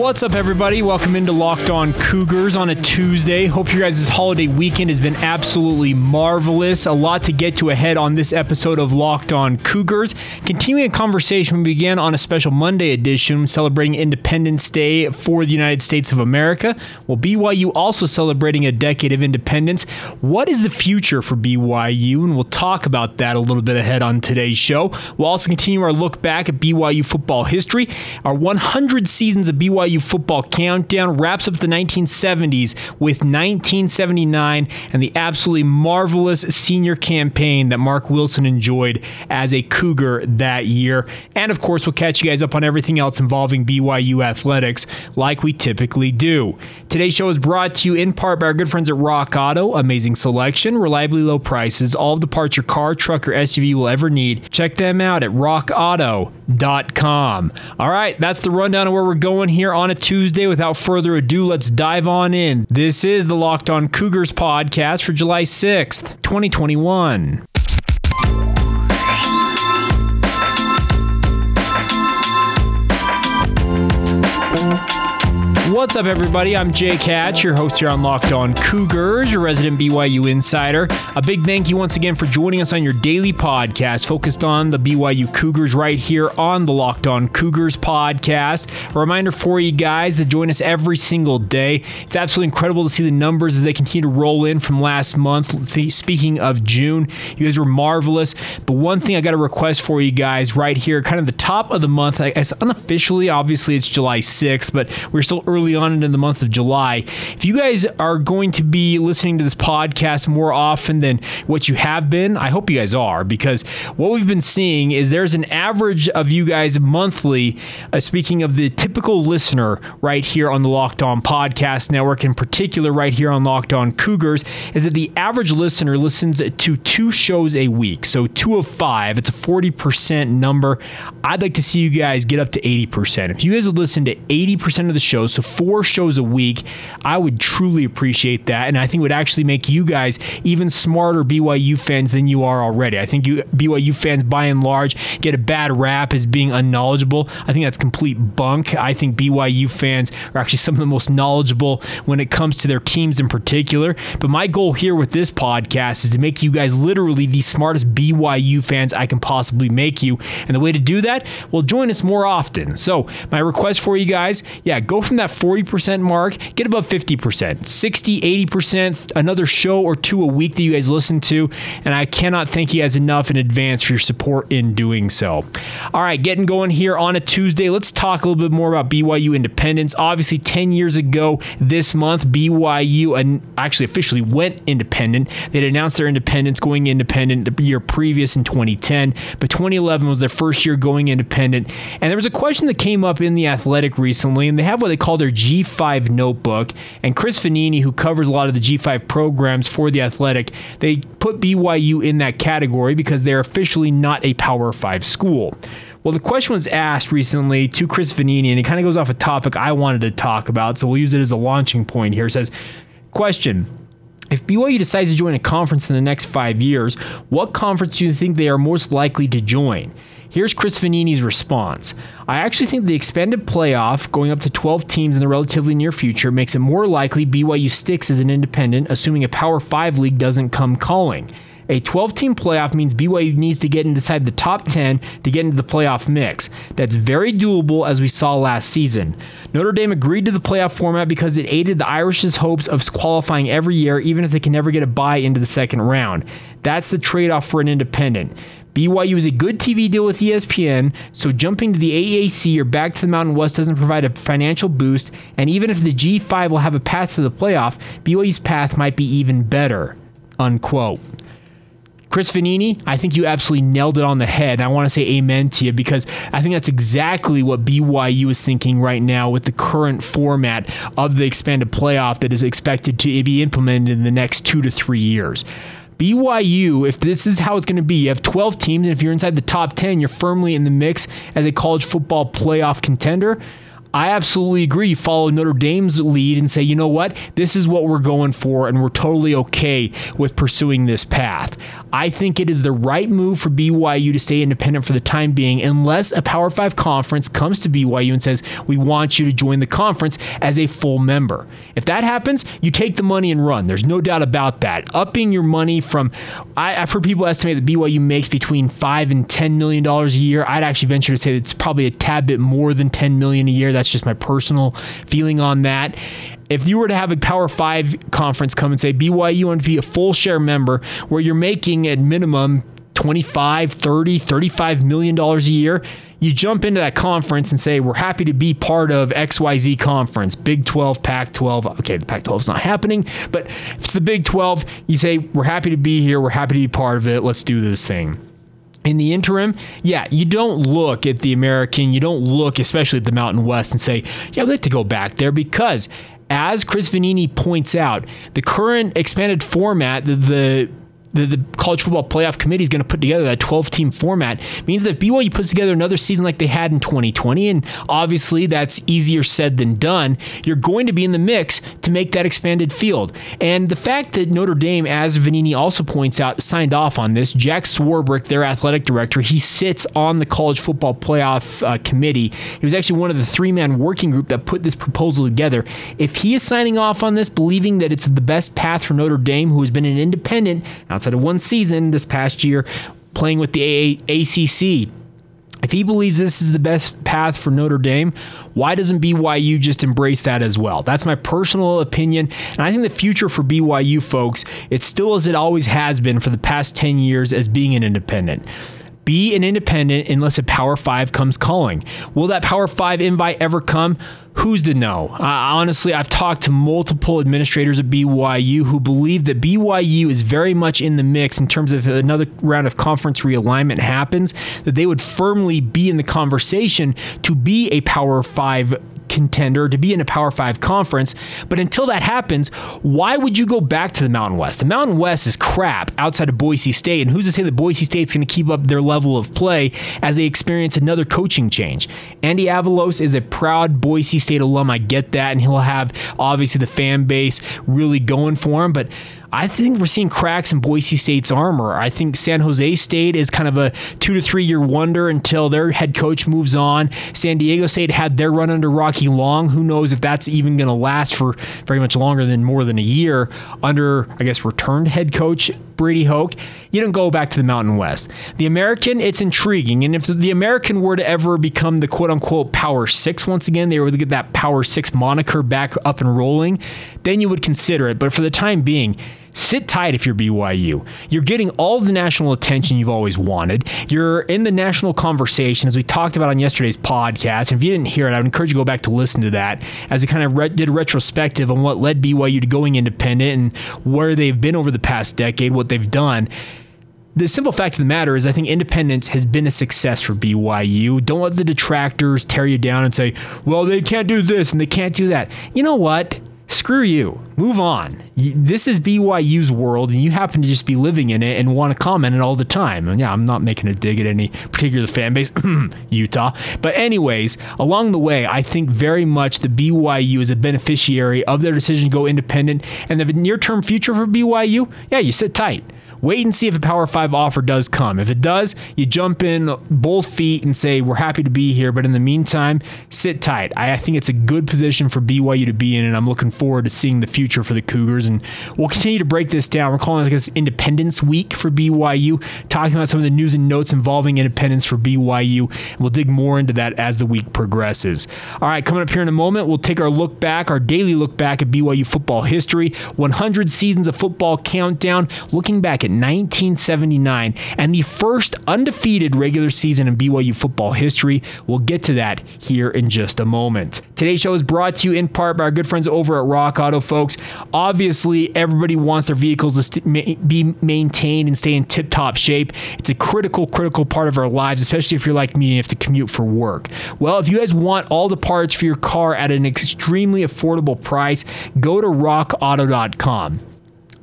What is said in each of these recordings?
What's up, everybody? Welcome into Locked On Cougars on a Tuesday. Hope your guys' holiday weekend has been absolutely marvelous. A lot to get to ahead on this episode of Locked On Cougars. Continuing a conversation we began on a special Monday edition celebrating Independence Day for the United States of America. Well, BYU also celebrating a decade of independence. What is the future for BYU? And we'll talk about that a little bit ahead on today's show. We'll also continue our look back at BYU football history, our 100 seasons of BYU BYU football countdown wraps up the 1970s with 1979 and the absolutely marvelous senior campaign that Mark Wilson enjoyed as a Cougar that year. And of course, we'll catch you guys up on everything else involving BYU athletics like we typically do. Today's show is brought to you in part by our good friends at Rock Auto. Amazing selection, reliably low prices, all of the parts your car, truck, or SUV will ever need. Check them out at rockauto.com. All right, that's the rundown of where we're going here on a Tuesday. Without further ado, let's dive on in. This is the Locked On Cougars podcast for July 6th, 2021. What's up, everybody? I'm Jay Hatch, your host here on Locked On Cougars, your resident BYU insider. A big thank you once again for joining us on your daily podcast focused on the BYU Cougars right here on the Locked On Cougars podcast. A reminder for you guys to join us every single day. It's absolutely incredible to see the numbers as they continue to roll in from last month. Speaking of June, you guys were marvelous. But one thing I got a request for you guys right here, kind of the top of the month, I guess unofficially, obviously it's July 6th, but we're still early early on in the month of July. If you guys are going to be listening to this podcast more often than what you have been, I hope you guys are, because what we've been seeing is there's an average of you guys monthly, uh, speaking of the typical listener right here on the Locked On Podcast Network, in particular, right here on Locked On Cougars, is that the average listener listens to two shows a week. So two of five, it's a 40% number. I'd like to see you guys get up to 80%. If you guys would listen to 80% of the shows, so four shows a week, I would truly appreciate that. And I think it would actually make you guys even smarter BYU fans than you are already. I think you BYU fans, by and large, get a bad rap as being unknowledgeable. I think that's complete bunk. I think BYU fans are actually some of the most knowledgeable when it comes to their teams in particular. But my goal here with this podcast is to make you guys literally the smartest BYU fans I can possibly make you. And the way to do that, well, join us more often. So, my request for you guys, yeah, go from that 40% mark, get above 50%, 60, 80%, another show or two a week that you guys listen to. And I cannot thank you guys enough in advance for your support in doing so. All right, getting going here on a Tuesday. Let's talk a little bit more about BYU independence. Obviously, 10 years ago this month, BYU actually officially went independent. They'd announced their independence going independent the year previous in 2010, but 2011 was their first year going independent. And there was a question that came up in the athletic recently, and they have what they call their G5 notebook. And Chris Vannini, who covers a lot of the G5 programs for the Athletic, they put BYU in that category because they're officially not a Power 5 school. Well, the question was asked recently to Chris Vannini, and it kind of goes off a topic I wanted to talk about, so we'll use it as a launching point here. It says, Question if BYU decides to join a conference in the next five years, what conference do you think they are most likely to join? Here's Chris Vannini's response. I actually think the expanded playoff, going up to 12 teams in the relatively near future, makes it more likely BYU sticks as an independent, assuming a Power 5 league doesn't come calling. A 12 team playoff means BYU needs to get inside the top 10 to get into the playoff mix. That's very doable as we saw last season. Notre Dame agreed to the playoff format because it aided the Irish's hopes of qualifying every year, even if they can never get a bye into the second round. That's the trade off for an independent. BYU is a good TV deal with ESPN, so jumping to the AAC or back to the Mountain West doesn't provide a financial boost, and even if the G5 will have a path to the playoff, BYU's path might be even better. Unquote. Chris Vannini, I think you absolutely nailed it on the head. I want to say amen to you because I think that's exactly what BYU is thinking right now with the current format of the expanded playoff that is expected to be implemented in the next two to three years. BYU, if this is how it's going to be, you have 12 teams, and if you're inside the top 10, you're firmly in the mix as a college football playoff contender. I absolutely agree. Follow Notre Dame's lead and say, you know what? This is what we're going for, and we're totally okay with pursuing this path. I think it is the right move for BYU to stay independent for the time being, unless a Power Five conference comes to BYU and says, we want you to join the conference as a full member. If that happens, you take the money and run. There's no doubt about that. Upping your money from, I, have heard people estimate that BYU makes between five and ten million dollars a year. I'd actually venture to say it's probably a tad bit more than ten million a year. Just my personal feeling on that. If you were to have a Power Five conference come and say BYU want to be a full share member where you're making at minimum 25, 30, 35 million dollars a year, you jump into that conference and say, We're happy to be part of XYZ conference, Big 12, Pac 12. Okay, the Pac 12 is not happening, but if it's the Big 12, you say, We're happy to be here. We're happy to be part of it. Let's do this thing. In the interim, yeah, you don't look at the American, you don't look, especially at the Mountain West, and say, yeah, I'd like to go back there because, as Chris Vannini points out, the current expanded format, the, the the, the college football playoff committee is going to put together that 12 team format means that if BYU puts together another season like they had in 2020, and obviously that's easier said than done, you're going to be in the mix to make that expanded field. And the fact that Notre Dame, as Vannini also points out, signed off on this, Jack Swarbrick, their athletic director, he sits on the college football playoff uh, committee. He was actually one of the three man working group that put this proposal together. If he is signing off on this, believing that it's the best path for Notre Dame, who has been an independent, outside of one season this past year playing with the ACC. If he believes this is the best path for Notre Dame, why doesn't BYU just embrace that as well? That's my personal opinion. And I think the future for BYU folks, it's still as it always has been for the past 10 years as being an independent be an independent unless a Power Five comes calling. Will that Power Five invite ever come? Who's to know? Uh, honestly, I've talked to multiple administrators at BYU who believe that BYU is very much in the mix in terms of another round of conference realignment happens, that they would firmly be in the conversation to be a Power Five contender to be in a Power Five conference. But until that happens, why would you go back to the Mountain West? The Mountain West is crap outside of Boise State, and who's to say that Boise State's going to keep up their level of play as they experience another coaching change? Andy Avalos is a proud Boise State alum. I get that, and he'll have obviously the fan base really going for him, but I think we're seeing cracks in Boise State's armor. I think San Jose State is kind of a two to three year wonder until their head coach moves on. San Diego State had their run under Rocky Long. Who knows if that's even going to last for very much longer than more than a year under, I guess, returned head coach Brady Hoke. You don't go back to the Mountain West. The American, it's intriguing. And if the American were to ever become the quote unquote Power Six once again, they were to get that Power Six moniker back up and rolling, then you would consider it. But for the time being, Sit tight if you're BYU. You're getting all the national attention you've always wanted. You're in the national conversation, as we talked about on yesterday's podcast. And if you didn't hear it, I would encourage you to go back to listen to that as we kind of re- did a retrospective on what led BYU to going independent and where they've been over the past decade, what they've done the simple fact of the matter is, I think independence has been a success for BYU. Don't let the detractors tear you down and say, well, they can't do this and they can't do that. You know what? Screw you. Move on. This is BYU's world, and you happen to just be living in it and want to comment it all the time. And yeah, I'm not making a dig at any particular fan base, Utah. But, anyways, along the way, I think very much the BYU is a beneficiary of their decision to go independent. And the near term future for BYU, yeah, you sit tight. Wait and see if a Power 5 offer does come. If it does, you jump in both feet and say, We're happy to be here. But in the meantime, sit tight. I, I think it's a good position for BYU to be in, and I'm looking forward to seeing the future for the Cougars. And we'll continue to break this down. We're calling this Independence Week for BYU, talking about some of the news and notes involving independence for BYU. And we'll dig more into that as the week progresses. All right, coming up here in a moment, we'll take our look back, our daily look back at BYU football history, 100 seasons of football countdown, looking back at 1979 and the first undefeated regular season in BYU football history. We'll get to that here in just a moment. Today's show is brought to you in part by our good friends over at Rock Auto, folks. Obviously, everybody wants their vehicles to be maintained and stay in tip top shape. It's a critical, critical part of our lives, especially if you're like me and you have to commute for work. Well, if you guys want all the parts for your car at an extremely affordable price, go to rockauto.com.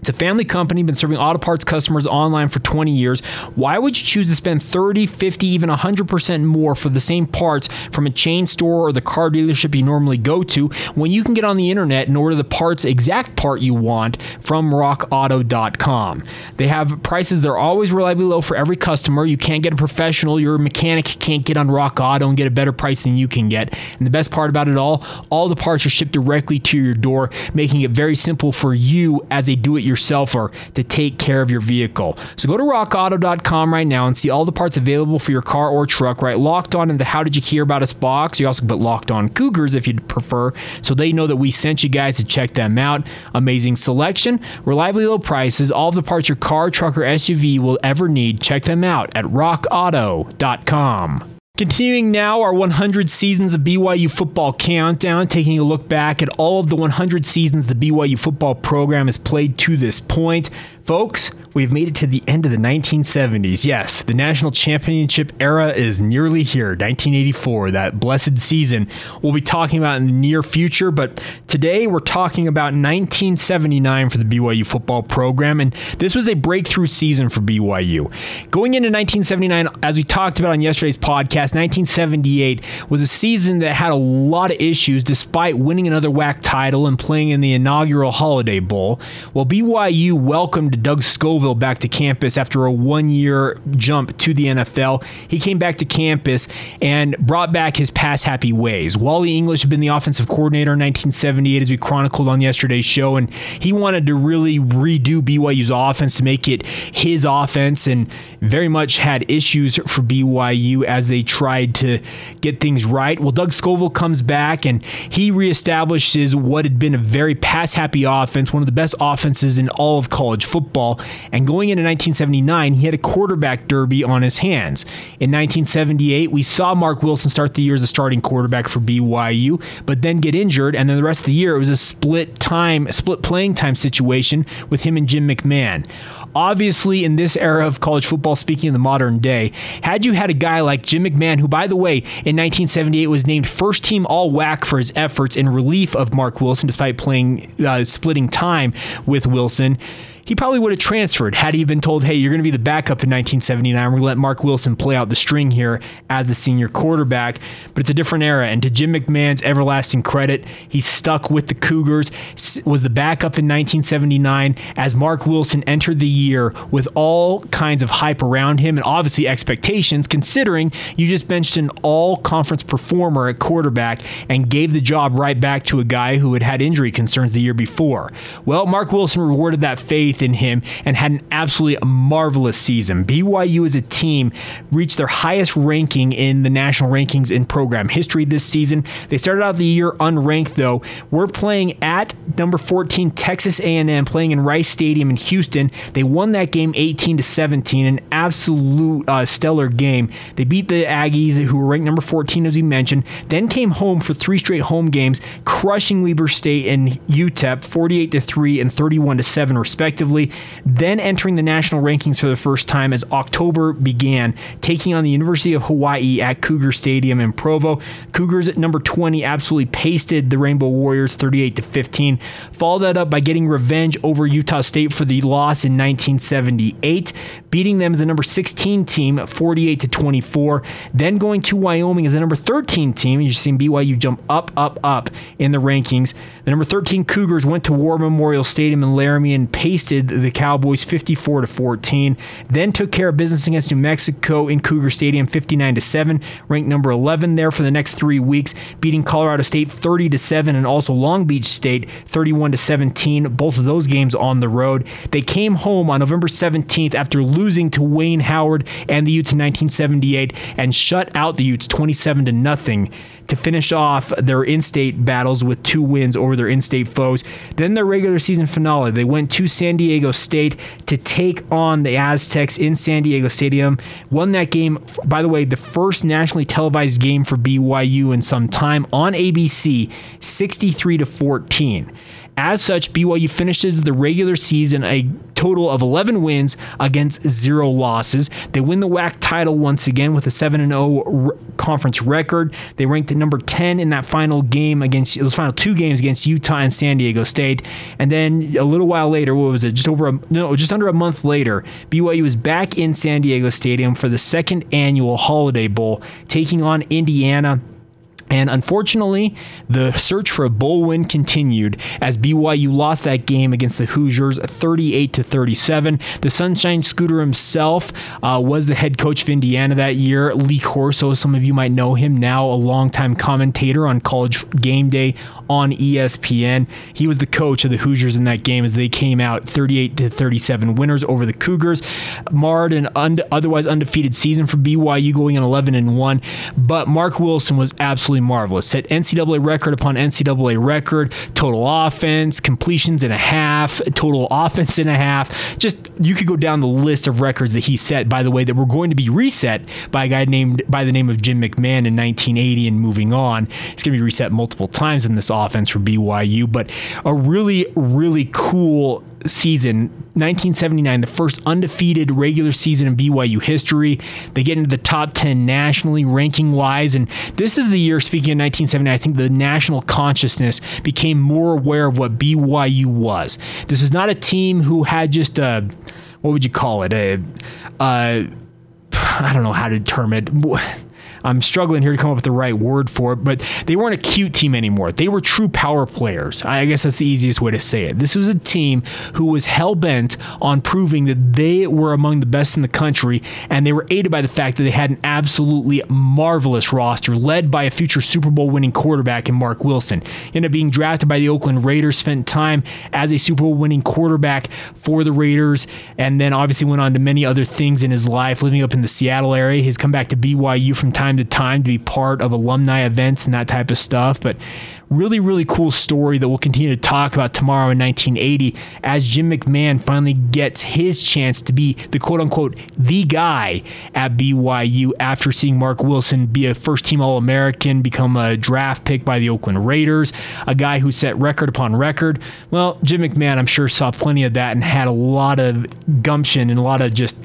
It's a family company, been serving auto parts customers online for 20 years. Why would you choose to spend 30, 50, even 100% more for the same parts from a chain store or the car dealership you normally go to when you can get on the internet and order the parts, exact part you want from rockauto.com? They have prices that are always reliably low for every customer. You can't get a professional, your mechanic can't get on Rock Auto and get a better price than you can get. And the best part about it all, all the parts are shipped directly to your door, making it very simple for you as a do it yourselfer to take care of your vehicle. So go to rockauto.com right now and see all the parts available for your car or truck, right? Locked on in the How Did You Hear About Us box. You also put locked on Cougars if you'd prefer, so they know that we sent you guys to check them out. Amazing selection, reliably low prices, all the parts your car, truck, or SUV will ever need. Check them out at rockauto.com. Continuing now our 100 seasons of BYU football countdown, taking a look back at all of the 100 seasons the BYU football program has played to this point. Folks, we've made it to the end of the 1970s. Yes, the national championship era is nearly here, 1984, that blessed season. We'll be talking about in the near future, but today we're talking about 1979 for the BYU football program, and this was a breakthrough season for BYU. Going into 1979, as we talked about on yesterday's podcast, 1978 was a season that had a lot of issues despite winning another WAC title and playing in the inaugural Holiday Bowl. Well, BYU welcomed Doug Scovil back to campus after a one year jump to the NFL. He came back to campus and brought back his past happy ways. Wally English had been the offensive coordinator in 1978, as we chronicled on yesterday's show, and he wanted to really redo BYU's offense to make it his offense and very much had issues for BYU as they tried to get things right. Well, Doug Scovil comes back and he reestablishes what had been a very pass happy offense, one of the best offenses in all of college football. And going into 1979, he had a quarterback derby on his hands. In 1978, we saw Mark Wilson start the year as a starting quarterback for BYU, but then get injured. And then the rest of the year, it was a split time, split playing time situation with him and Jim McMahon. Obviously, in this era of college football, speaking in the modern day, had you had a guy like Jim McMahon, who, by the way, in 1978 was named first team All WAC for his efforts in relief of Mark Wilson, despite playing uh, splitting time with Wilson he probably would have transferred had he been told, hey, you're going to be the backup in 1979. We're going to let Mark Wilson play out the string here as the senior quarterback. But it's a different era. And to Jim McMahon's everlasting credit, he stuck with the Cougars, was the backup in 1979 as Mark Wilson entered the year with all kinds of hype around him and obviously expectations, considering you just benched an all conference performer at quarterback and gave the job right back to a guy who had had injury concerns the year before. Well, Mark Wilson rewarded that faith faith in him and had an absolutely marvelous season. BYU as a team reached their highest ranking in the national rankings in program history this season. They started out the year unranked though. We're playing at number 14 Texas A&M playing in Rice Stadium in Houston. They won that game 18 to 17, an absolute uh, stellar game. They beat the Aggies who were ranked number 14 as we mentioned, then came home for three straight home games, crushing Weber State and UTEP 48 to 3 and 31 to 7 respectively respectively, then entering the national rankings for the first time as October began, taking on the University of Hawaii at Cougar Stadium in Provo. Cougars at number 20 absolutely pasted the Rainbow Warriors 38 to 15. Followed that up by getting revenge over Utah State for the loss in 1978, beating them as the number 16 team 48 to 24. Then going to Wyoming as the number 13 team. You've seen BYU jump up, up, up in the rankings. The number 13 Cougars went to War Memorial Stadium in Laramie and pasted the Cowboys 54 to 14. Then took care of business against New Mexico in Cougar Stadium 59 to 7, ranked number 11 there for the next 3 weeks, beating Colorado State 30 to 7 and also Long Beach State 31 to 17, both of those games on the road. They came home on November 17th after losing to Wayne Howard and the Utes in 1978 and shut out the Utes 27 to nothing to finish off their in-state battles with two wins over their in-state foes. Then their regular season finale, they went to San Diego State to take on the Aztecs in San Diego Stadium. Won that game, by the way, the first nationally televised game for BYU in some time on ABC, 63 to 14. As such, BYU finishes the regular season a total of 11 wins against zero losses. They win the WAC title once again with a 7 0 conference record. They ranked number 10 in that final game against those final two games against Utah and San Diego State. And then a little while later, what was it? Just over a no, just under a month later, BYU was back in San Diego Stadium for the second annual Holiday Bowl, taking on Indiana and unfortunately, the search for a bowl win continued as BYU lost that game against the Hoosiers 38 to 37. The Sunshine Scooter himself uh, was the head coach of Indiana that year. Lee Corso, some of you might know him now, a longtime commentator on college game day on ESPN. He was the coach of the Hoosiers in that game as they came out 38 to 37 winners over the Cougars. Marred an otherwise undefeated season for BYU going in 11 and 1, but Mark Wilson was absolutely absolutely marvelous. Set NCAA record upon NCAA record, total offense, completions in a half, total offense in a half. Just you could go down the list of records that he set, by the way, that were going to be reset by a guy named by the name of Jim McMahon in 1980 and moving on. He's going to be reset multiple times in this offense for BYU, but a really, really cool season, 1979, the first undefeated regular season in BYU history. They get into the top 10 nationally, ranking wise. And this is the year, speaking of 1979, I think the national consciousness became more aware of what BYU was. This is not a team who had just a, what would you call it? A, a uh, I don't know how to term it I'm struggling here to come up with the right word for it, but they weren't a cute team anymore. They were true power players. I guess that's the easiest way to say it. This was a team who was hell bent on proving that they were among the best in the country, and they were aided by the fact that they had an absolutely marvelous roster led by a future Super Bowl winning quarterback in Mark Wilson. He ended up being drafted by the Oakland Raiders, spent time as a Super Bowl winning quarterback for the Raiders, and then obviously went on to many other things in his life, living up in the Seattle area. He's come back to BYU from time time to time to be part of alumni events and that type of stuff. But really, really cool story that we'll continue to talk about tomorrow in 1980 as Jim McMahon finally gets his chance to be the quote unquote the guy at BYU after seeing Mark Wilson be a first team All American, become a draft pick by the Oakland Raiders, a guy who set record upon record. Well, Jim McMahon, I'm sure, saw plenty of that and had a lot of gumption and a lot of just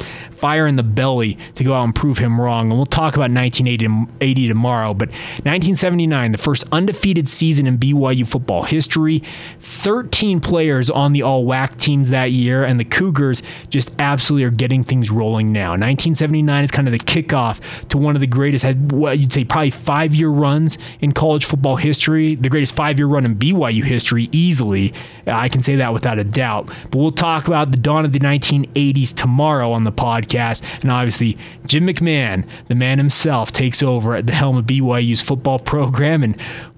fire in the belly to go out and prove him wrong. And we'll talk about 1980 tomorrow. But 1979, the first undefeated season in BYU football history. 13 players on the all WAC teams that year, and the Cougars just absolutely are getting things rolling now. 1979 is kind of the kickoff to one of the greatest, what you'd say, probably five year runs in college football history, the greatest five year run in BYU history, easily. I can say that without a doubt. But we'll talk about the dawn of the 1980s tomorrow on the podcast podcast. And obviously, Jim McMahon, the man himself, takes over at the helm of BYU's football program. And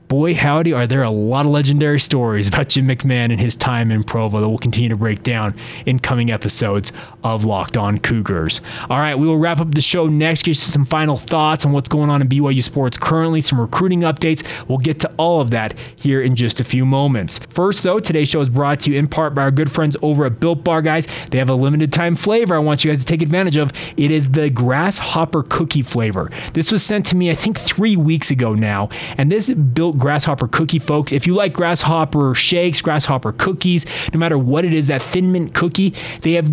boy, howdy, are there a lot of legendary stories about Jim McMahon and his time in Provo that we'll continue to break down in coming episodes of Locked On Cougars. All right, we will wrap up the show next, get you some final thoughts on what's going on in BYU sports currently, some recruiting updates. We'll get to all of that here in just a few moments. First, though, today's show is brought to you in part by our good friends over at Built Bar, guys. They have a limited time flavor I want you guys to take advantage of. It is the grasshopper cookie flavor. This was sent to me, I think, three weeks ago now, and this built grasshopper cookie, folks. If you like grasshopper shakes, grasshopper cookies, no matter what it is, that thin mint cookie, they have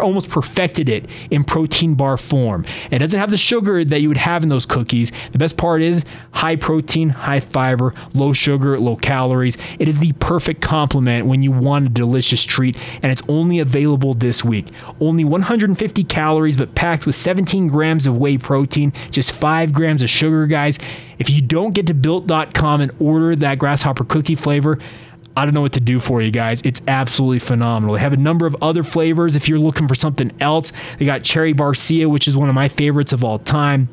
almost perfected it in protein bar form. It doesn't have the sugar that you would have in those cookies. The best part is high protein, high fiber, low sugar, low calories. It is the perfect complement when you want a delicious treat, and it's only available this week. Only 150 calories, but packed with 17 grams of whey protein, just 5 grams of sugar, guys. If you don't get to built.com and order that grasshopper cookie flavor, I don't know what to do for you guys. It's absolutely phenomenal. They have a number of other flavors if you're looking for something else. They got cherry barcia, which is one of my favorites of all time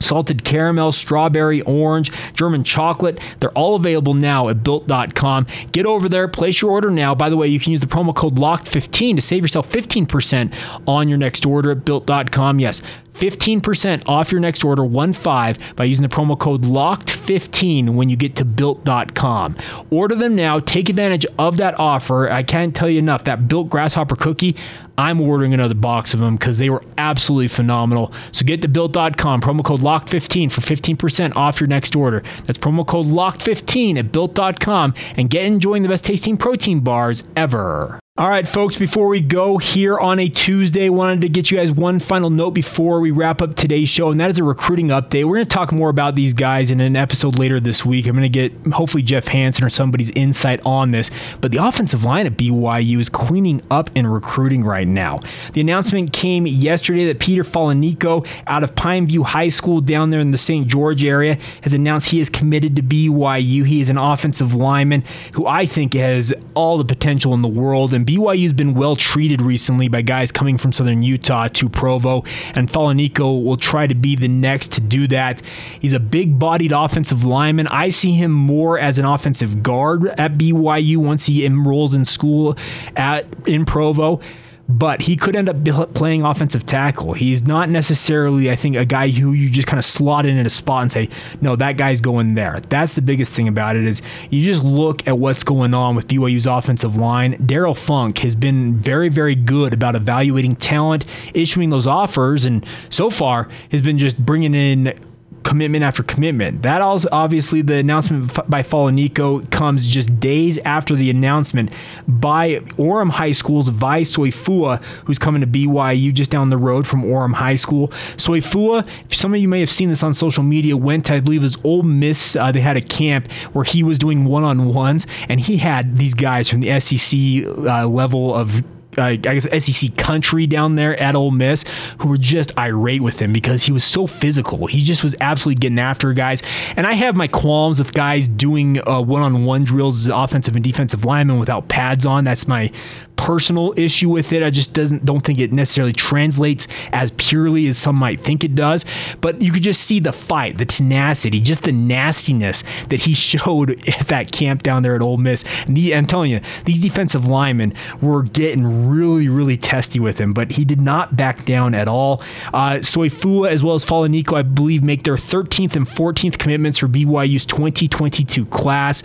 salted caramel, strawberry, orange, German chocolate. They're all available now at built.com. Get over there, place your order now. By the way, you can use the promo code LOCKED15 to save yourself 15% on your next order at built.com. Yes, 15% off your next order, 1 5, by using the promo code LOCKED15 when you get to built.com. Order them now. Take advantage of that offer. I can't tell you enough. That built grasshopper cookie, I'm ordering another box of them because they were absolutely phenomenal. So get to built.com, promo code LOCKED15 for 15% off your next order. That's promo code LOCKED15 at built.com and get enjoying the best tasting protein bars ever. All right, folks, before we go here on a Tuesday, wanted to get you guys one final note before we wrap up today's show, and that is a recruiting update. We're going to talk more about these guys in an episode later this week. I'm going to get hopefully Jeff Hanson or somebody's insight on this, but the offensive line at BYU is cleaning up in recruiting right now. The announcement came yesterday that Peter Falaniko out of Pineview High School down there in the St. George area has announced he is committed to BYU. He is an offensive lineman who I think has all the potential in the world and BYU's been well treated recently by guys coming from Southern Utah to Provo, and Falaniko will try to be the next to do that. He's a big bodied offensive lineman. I see him more as an offensive guard at BYU once he enrolls in school at in Provo but he could end up playing offensive tackle. He's not necessarily, I think, a guy who you just kind of slot in at a spot and say, no, that guy's going there. That's the biggest thing about it is you just look at what's going on with BYU's offensive line. Darrell Funk has been very, very good about evaluating talent, issuing those offers, and so far has been just bringing in commitment after commitment. That also obviously the announcement by Falaniko comes just days after the announcement by Orem High School's Vai Soifua, who's coming to BYU just down the road from Orem High School. Soifua, some of you may have seen this on social media, went to, I believe, his Ole Miss. Uh, they had a camp where he was doing one on ones, and he had these guys from the SEC uh, level of I guess SEC country down there at Ole Miss who were just irate with him because he was so physical. He just was absolutely getting after guys. And I have my qualms with guys doing one on one drills as offensive and defensive linemen without pads on. That's my personal issue with it. I just doesn't don't think it necessarily translates as purely as some might think it does. But you could just see the fight, the tenacity, just the nastiness that he showed at that camp down there at Ole Miss. And the, I'm telling you, these defensive linemen were getting really, really testy with him, but he did not back down at all. Uh, Soifua as well as Falaniko, I believe, make their 13th and 14th commitments for BYU's 2022 class.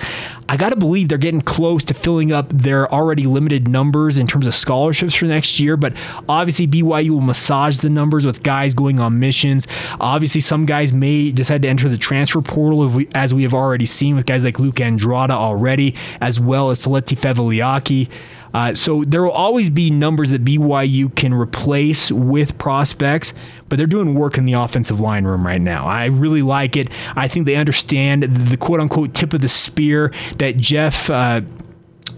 I got to believe they're getting close to filling up their already limited numbers in terms of scholarships for next year. But obviously, BYU will massage the numbers with guys going on missions. Obviously, some guys may decide to enter the transfer portal, as we have already seen with guys like Luke Andrada already, as well as Saleti Fevaliaki. Uh, so there will always be numbers that BYU can replace with prospects, but they're doing work in the offensive line room right now. I really like it. I think they understand the quote unquote tip of the spear that Jeff. Uh,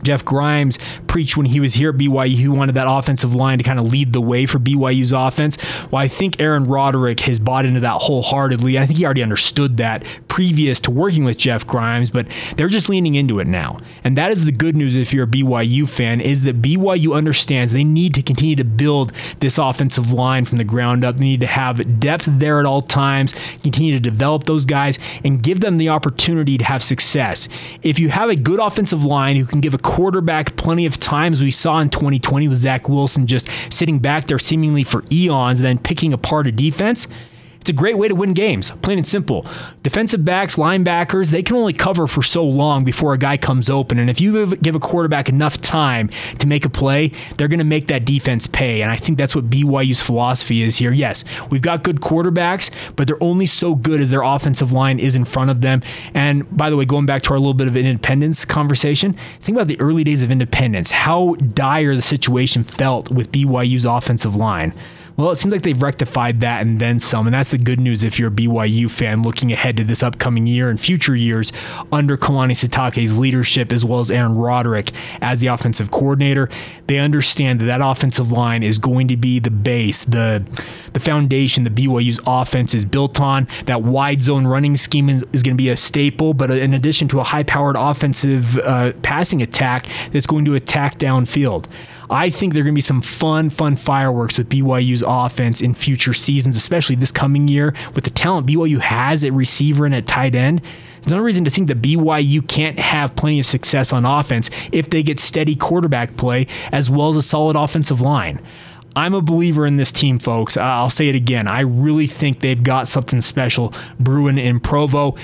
Jeff Grimes preached when he was here at BYU. He wanted that offensive line to kind of lead the way for BYU's offense. Well, I think Aaron Roderick has bought into that wholeheartedly. I think he already understood that previous to working with Jeff Grimes, but they're just leaning into it now. And that is the good news if you're a BYU fan is that BYU understands they need to continue to build this offensive line from the ground up. They need to have depth there at all times, continue to develop those guys and give them the opportunity to have success. If you have a good offensive line who can give a quarterback plenty of times. We saw in 2020 with Zach Wilson just sitting back there seemingly for eons, then picking apart a defense. It's a great way to win games, plain and simple. Defensive backs, linebackers, they can only cover for so long before a guy comes open. And if you give a quarterback enough time to make a play, they're going to make that defense pay. And I think that's what BYU's philosophy is here. Yes, we've got good quarterbacks, but they're only so good as their offensive line is in front of them. And by the way, going back to our little bit of independence conversation, think about the early days of independence, how dire the situation felt with BYU's offensive line. Well, it seems like they've rectified that and then some. And that's the good news if you're a BYU fan looking ahead to this upcoming year and future years under Kalani Sitake's leadership, as well as Aaron Roderick as the offensive coordinator. They understand that that offensive line is going to be the base, the the foundation that BYU's offense is built on. That wide zone running scheme is, is going to be a staple, but in addition to a high powered offensive uh, passing attack that's going to attack downfield. I think there are going to be some fun, fun fireworks with BYU's offense in future seasons, especially this coming year with the talent BYU has at receiver and at tight end. There's no reason to think that BYU can't have plenty of success on offense if they get steady quarterback play as well as a solid offensive line. I'm a believer in this team, folks. I'll say it again. I really think they've got something special brewing in Provo.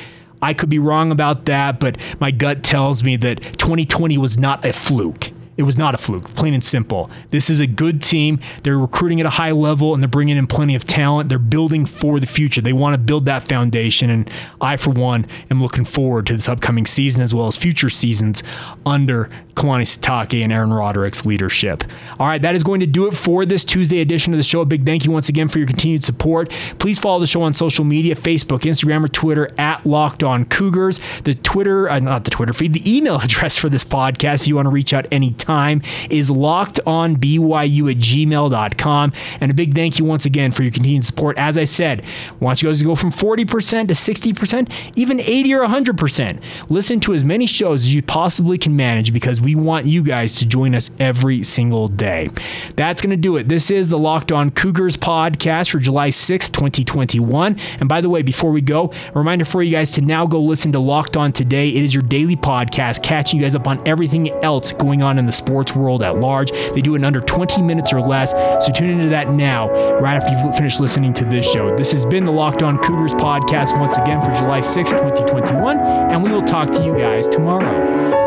I could be wrong about that, but my gut tells me that 2020 was not a fluke. It was not a fluke, plain and simple. This is a good team. They're recruiting at a high level and they're bringing in plenty of talent. They're building for the future. They want to build that foundation. And I, for one, am looking forward to this upcoming season as well as future seasons under Kalani Sitake and Aaron Roderick's leadership. All right, that is going to do it for this Tuesday edition of the show. A big thank you once again for your continued support. Please follow the show on social media Facebook, Instagram, or Twitter at Locked On Cougars. The Twitter, uh, not the Twitter feed, the email address for this podcast, if you want to reach out anytime, is lockedonbyu at gmail.com. And a big thank you once again for your continued support. As I said, want you guys to go from 40% to 60%, even 80 or 100%. Listen to as many shows as you possibly can manage because we we want you guys to join us every single day. That's going to do it. This is the Locked On Cougars podcast for July 6th, 2021. And by the way, before we go, a reminder for you guys to now go listen to Locked On Today. It is your daily podcast, catching you guys up on everything else going on in the sports world at large. They do it in under 20 minutes or less. So tune into that now, right after you've finished listening to this show. This has been the Locked On Cougars podcast once again for July 6th, 2021. And we will talk to you guys tomorrow.